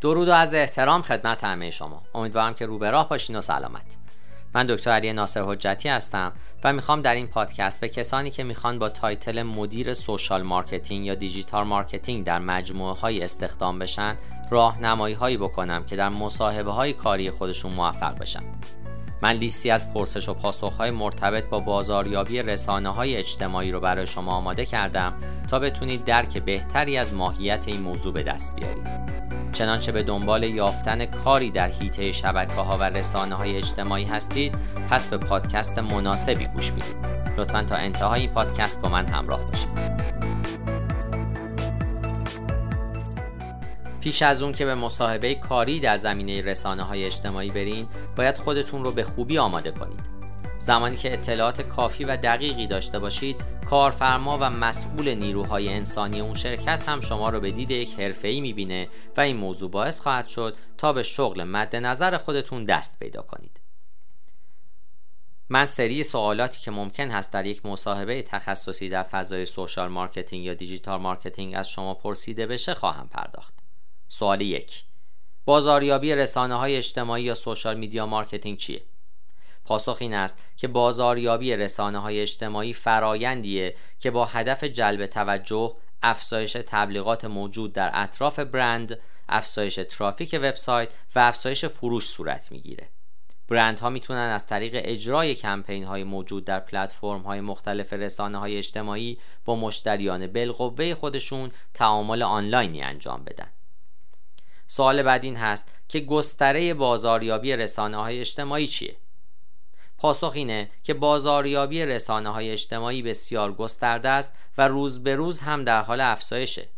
درود و عرض احترام خدمت همه شما. امیدوارم که رو به راه باشین و سلامت. من دکتر علی ناصر حجتی هستم و می‌خوام در این پادکست به کسانی که می‌خوان با title مدیر social marketing یا digital marketing در مجموعه های استخدام بشن راهنمایی هایی بکنم که در مصاحبه های کاری خودشون موفق بشن. من لیستی از پرسش و پاسخ های مرتبط با بازاریابی رسانه های اجتماعی رو برای شما آماده کردم تا بتونید درک بهتری از ماهیت این موضوع به دست بیارید. چنانچه به دنبال یافتن کاری در حیطه شبکه ها و رسانه های اجتماعی هستید پس به پادکست مناسبی گوش می‌دید. لطفا تا انتهای این پادکست با من همراه باشید. پیش از اون که به مصاحبه کاری در زمینه رسانه های اجتماعی برین باید خودتون رو به خوبی آماده کنید. زمانی که اطلاعات کافی و دقیقی داشته باشید کارفرما و مسئول نیروهای انسانی اون شرکت هم شما رو به دید یک حرفه‌ای می‌بینه و این موضوع باعث خواهد شد تا به شغل مد نظر خودتون دست پیدا کنید. من به سری سوالاتی که ممکن هست در یک مصاحبه تخصصی در فضای social marketing یا digital marketing از شما پرسیده بشه خواهم پرداخت. سوال یک. بازاریابی رسانه های اجتماعی یا social media marketing چیه؟ پاسخ این است که بازاریابی رسانه های اجتماعی فرایندیه که با هدف جلب توجه افزایش تبلیغات موجود در اطراف برند افزایش ترافیک وبسایت و افزایش فروش صورت می‌گیره. برندها می‌تونن از طریق اجرای کمپین های موجود در پلتفرم های مختلف رسانه های اجتماعی با مشتریان بالقوه خودشون تعامل آنلاینی انجام بدن. سوال بعد این هست که گستره بازاریابی رسانه های اجتماعی چیه؟ پاسخ اینه که بازاریابی رسانه های اجتماعی بسیار گسترده است و روز به روز هم در حال افزایشه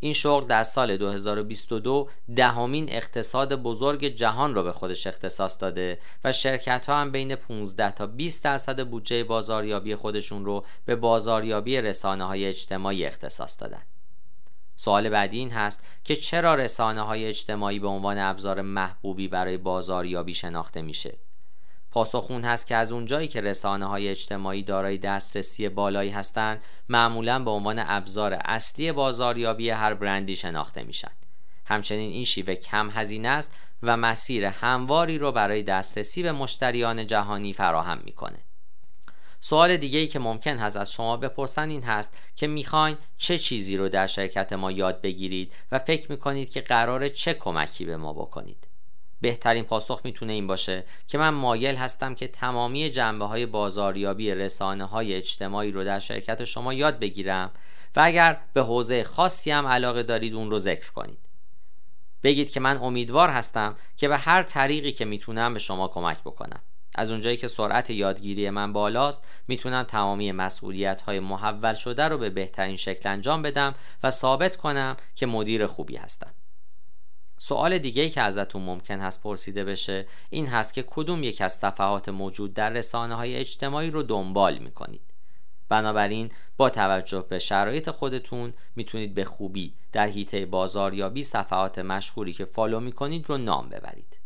این شغل در سال 2022 دهمین اقتصاد بزرگ جهان را به خودش اختصاص داده و شرکت ها هم بین 15 تا 20 درصد بودجه بازاریابی خودشون رو به بازاریابی رسانه های اجتماعی اختصاص دادن. سوال بعدی این هست که چرا رسانه های اجتماعی به عنوان ابزار محبوبی برای بازاریابی شناخته میشه؟ پاسخ اون هست که از اونجایی که رسانه های اجتماعی دارای دسترسی بالایی هستند معمولا به عنوان ابزار اصلی بازاریابی هر برندی شناخته میشن. همچنین این شیوه کم هزینه است و مسیر همواری رو برای دسترسی به مشتریان جهانی فراهم می‌کنه. سوال دیگه ای که ممکن هست از شما بپرسن این هست که می‌خواین چه چیزی رو در شرکت ما یاد بگیرید و فکر می‌کنید که قرار چه کمکی به ما بکنید. بهترین پاسخ می‌تونه این باشه که من مایل هستم که تمامی جنبه های بازاریابی رسانه های اجتماعی رو در شرکت شما یاد بگیرم و اگر به حوزه خاصی هم علاقه دارید اون رو ذکر کنید. بگید که من امیدوار هستم که به هر طریقی که می‌تونم به شما کمک بکنم. از اونجایی که سرعت یادگیری من بالاست می‌تونم تمامی مسئولیت های محول شده رو به بهترین شکل انجام بدم و ثابت کنم که مدیر خوبی هستم. سوال دیگه که ازتون ممکن هست پرسیده بشه این هست که کدوم یک از صفحات موجود در رسانه های اجتماعی رو دنبال می‌کنید. بنابراین با توجه به شرایط خودتون می‌تونید به خوبی در حیطه بازاریابی صفحات مشهوری که follow می‌کنید رو نام ببرید.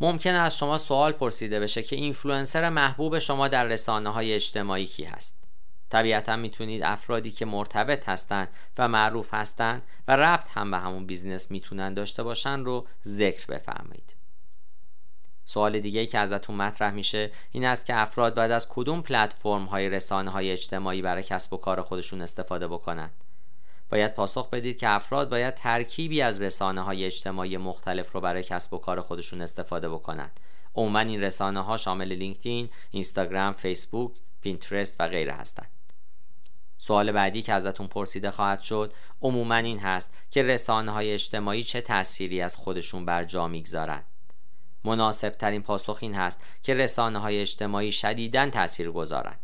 ممکنه از شما سوال پرسیده بشه که اینفلوئنسر محبوب شما در رسانه های اجتماعی کی هست؟ طبیعتا می‌تونید افرادی که مرتبط هستند و معروف هستند و ربط هم به همون business می‌تونن داشته باشن رو ذکر بفرمایید. سوال دیگه ای که ازتون مطرح میشه این است که افراد باید از کدوم پلتفرم های رسانه های اجتماعی برای کسب و کار خودشون استفاده بکنند باید پاسخ بدید که افراد باید ترکیبی از رسانه های اجتماعی مختلف رو برای کسب و کار خودشون استفاده بکنند عموما این رسانه ها شامل لینکدین، اینستاگرام، فیسبوک، پینترست و غیره هستند سوال بعدی که ازتون پرسیده خواهد شد عموما این هست که رسانه های اجتماعی چه تأثیری از خودشون بر جا می‌گذارند مناسب ترین پاسخ این هست که رسانه های اجتماعی شدیداً تأثیر گذارند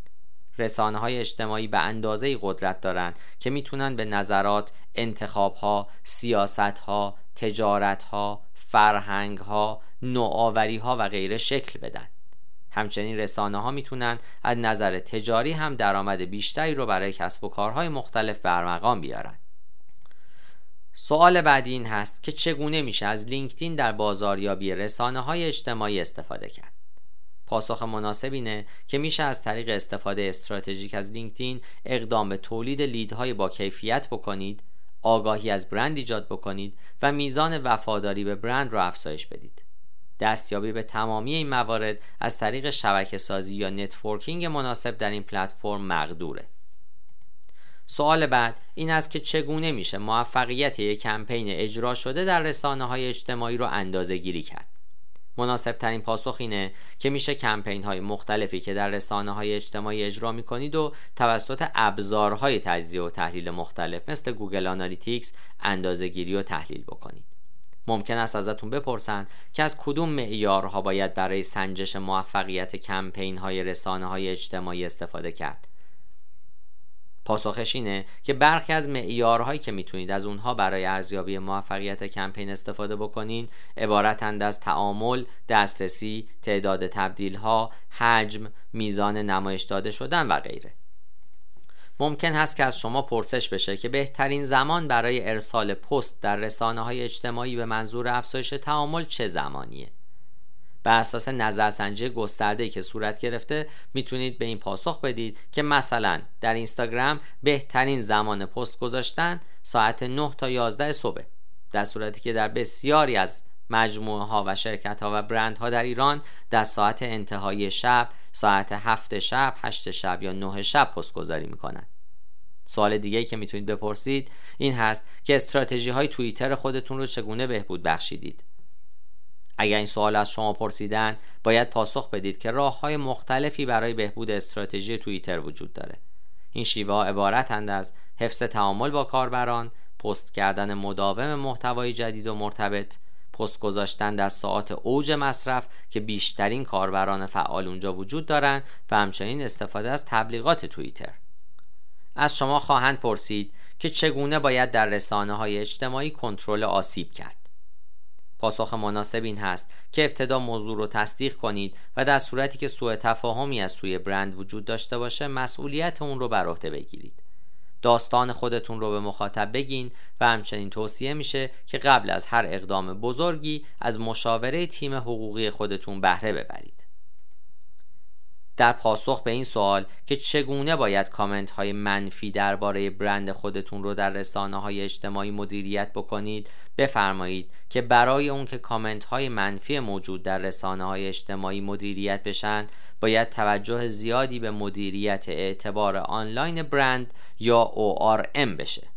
رسانه های اجتماعی به اندازه قدرت دارند که می‌تونن به نظرات، انتخاب ها، سیاست ها، تجارت ها، فرهنگ ها، نوآوری ها و غیره شکل بدن. همچنین رسانه ها می‌تونن از نظر تجاری هم درآمد بیشتری رو برای کسب و کارهای مختلف برمقام بیارن. سوال بعدی این هست که چگونه میشه از لینکدین در بازاریابی رسانه های اجتماعی استفاده کرد؟ پاسخ مناسب اینه که میشه از طریق استفاده استراتژیک از لینکدین اقدام به تولید لیدهای با کیفیت بکنید آگاهی از برند ایجاد بکنید و میزان وفاداری به برند را افزایش بدید. دستیابی به تمامی این موارد از طریق شبکه سازی یا networking مناسب در این پلتفرم مقدوره. سوال بعد این است که چگونه میشه موفقیت یک کمپین اجرا شده در رسانه های اجتماعی رو اندازه گیری کرد؟ مناسب ترین پاسخ اینه که میشه کمپین های مختلفی که در رسانه های اجتماعی اجرا می‌کنید رو توسط ابزارهای تجزیه و تحلیل مختلف مثل Google Analytics اندازه گیری و تحلیل بکنید. ممکن است ازتون بپرسن که از کدوم معیارها باید برای سنجش موفقیت کمپین های رسانه های اجتماعی استفاده کرد پاسخش اینه که برخی از معیارهایی که می‌تونید از اونها برای ارزیابی موفقیت کمپین استفاده بکنین عبارتند از تعامل، دسترسی، تعداد تبدیل ها، حجم، میزان نمایش داده شدن و غیره. ممکن هست که از شما پرسش بشه که بهترین زمان برای ارسال پست در رسانه های اجتماعی به منظور افزایش تعامل چه زمانیه؟ بر اساس نظرسنجی گسترده که صورت گرفته می‌تونید به این پاسخ بدید که مثلا در اینستاگرام بهترین زمان پست گذاشتن ساعت 9 تا 11 صبح در صورتی که در بسیاری از مجموعه ها و شرکت ها و برند ها در ایران در ساعت انتهای شب ساعت هفت شب هشت شب یا نه شب پست گذاری می‌کنن سوال دیگه که می‌تونید بپرسید این هست که استراتژی های توییتر خودتون رو چگونه بهبود بخشیدید؟ اگر این سوال از شما پرسیدن باید پاسخ بدید که راه های مختلفی برای بهبود استراتژی توییتر وجود داره. این شیوه ها عبارتند از حفظ تعامل با کاربران پست کردن مداوم محتوای جدید و مرتبط پست گذاشتن در ساعات اوج مصرف که بیشترین کاربران فعال اونجا وجود دارند و همچنین استفاده از تبلیغات توییتر. از شما خواهند پرسید که چگونه باید در رسانه های اجتماعی کنترل آسیب کرد. پاسخ مناسب این هست که ابتدا موضوع رو تصدیق کنید و در صورتی که سوء تفاهمی از سوی برند وجود داشته باشه مسئولیت اون رو بر عهده بگیرید. داستان خودتون رو به مخاطب بگین و همچنین توصیه میشه که قبل از هر اقدام بزرگی از مشاوره تیم حقوقی خودتون بهره ببرید. در پاسخ به این سوال که چگونه باید کامنت های منفی درباره برند خودتون رو در رسانه های اجتماعی مدیریت بکنید بفرمایید که برای اون که کامنت های منفی موجود در رسانه های اجتماعی مدیریت بشن باید توجه زیادی به مدیریت اعتبار آنلاین برند یا ORM بشه.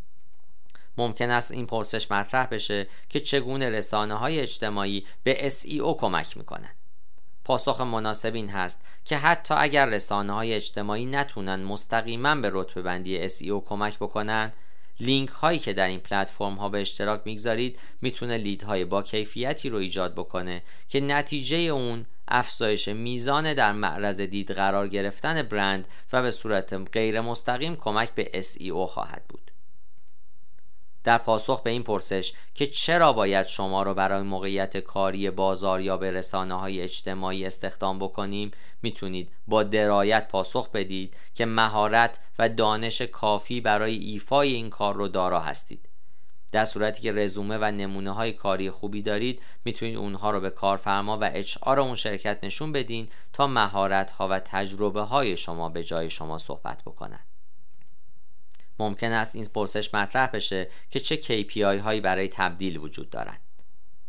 ممکن است این پرسش مطرح بشه که چگونه رسانه های اجتماعی به SEO کمک می‌کنن. پاسخ مناسب این هست که حتی اگر رسانه های اجتماعی نتونن مستقیما به رتبه بندی SEO کمک بکنن لینک هایی که در این پلتفرم ها به اشتراک می‌گذارید می‌تونه lead های با کیفیتی رو ایجاد بکنه که نتیجه اون افزایش میزان در معرض دید قرار گرفتن برند و به صورت غیر مستقیم کمک به SEO خواهد بود. در پاسخ به این پرسش که چرا باید شما رو برای موقعیت کاری بازاریاب رسانه های اجتماعی استخدام بکنیم؟ می‌تونید با درایت پاسخ بدید که مهارت و دانش کافی برای ایفای این کار رو دارا هستید. در صورتی که رزومه و نمونه های کاری خوبی دارید می‌تونید اونها رو به کارفرما و اچ اون شرکت نشون بدین تا مهارت ها و تجربه های شما به جای شما صحبت بکنند ممکن است این پرسش مطرح بشه که چه KPI هایی برای تبدیل وجود دارند.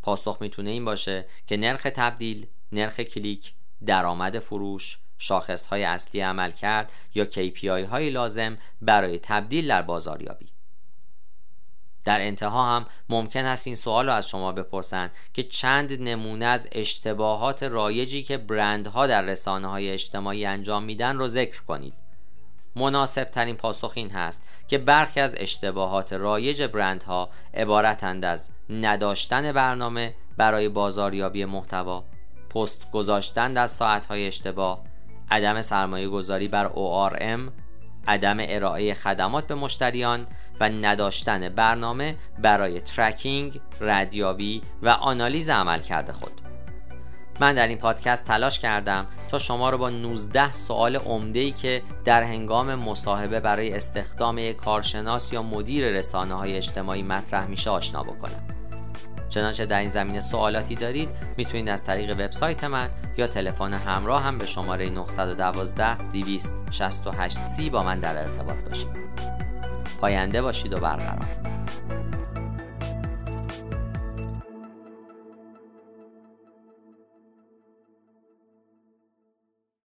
پاسخ می‌تونه این باشه که نرخ تبدیل، نرخ کلیک، درآمد فروش، شاخص های اصلی عمل کرد یا KPI های لازم برای تبدیل در بازاریابی در انتها هم ممکن است این سوال رو از شما بپرسند که چند نمونه از اشتباهات رایجی که برندها در رسانه های اجتماعی انجام میدن رو ذکر کنید. مناسب ترین پاسخ این هست که برخی از اشتباهات رایج برندها عبارتند از نداشتن برنامه برای بازاریابی محتوا پست گذاشتن در ساعتهای اشتباه عدم سرمایه گذاری بر ORM عدم ارائه خدمات به مشتریان و نداشتن برنامه برای ترکینگ، ردیابی و آنالیز عملکرد خود. من در این پادکست تلاش کردم تا شما رو با 19 سوال عمده ای که در هنگام مصاحبه برای استخدام یک کارشناس یا مدیر رسانه های اجتماعی مطرح میشه آشنا بکنم. چنانچه در این زمینه سوالاتی دارید می‌تونید از طریق وبسایت من یا تلفن همراه هم به شماره 912 268 سی با من در ارتباط باشید. پاینده باشید و برقرار.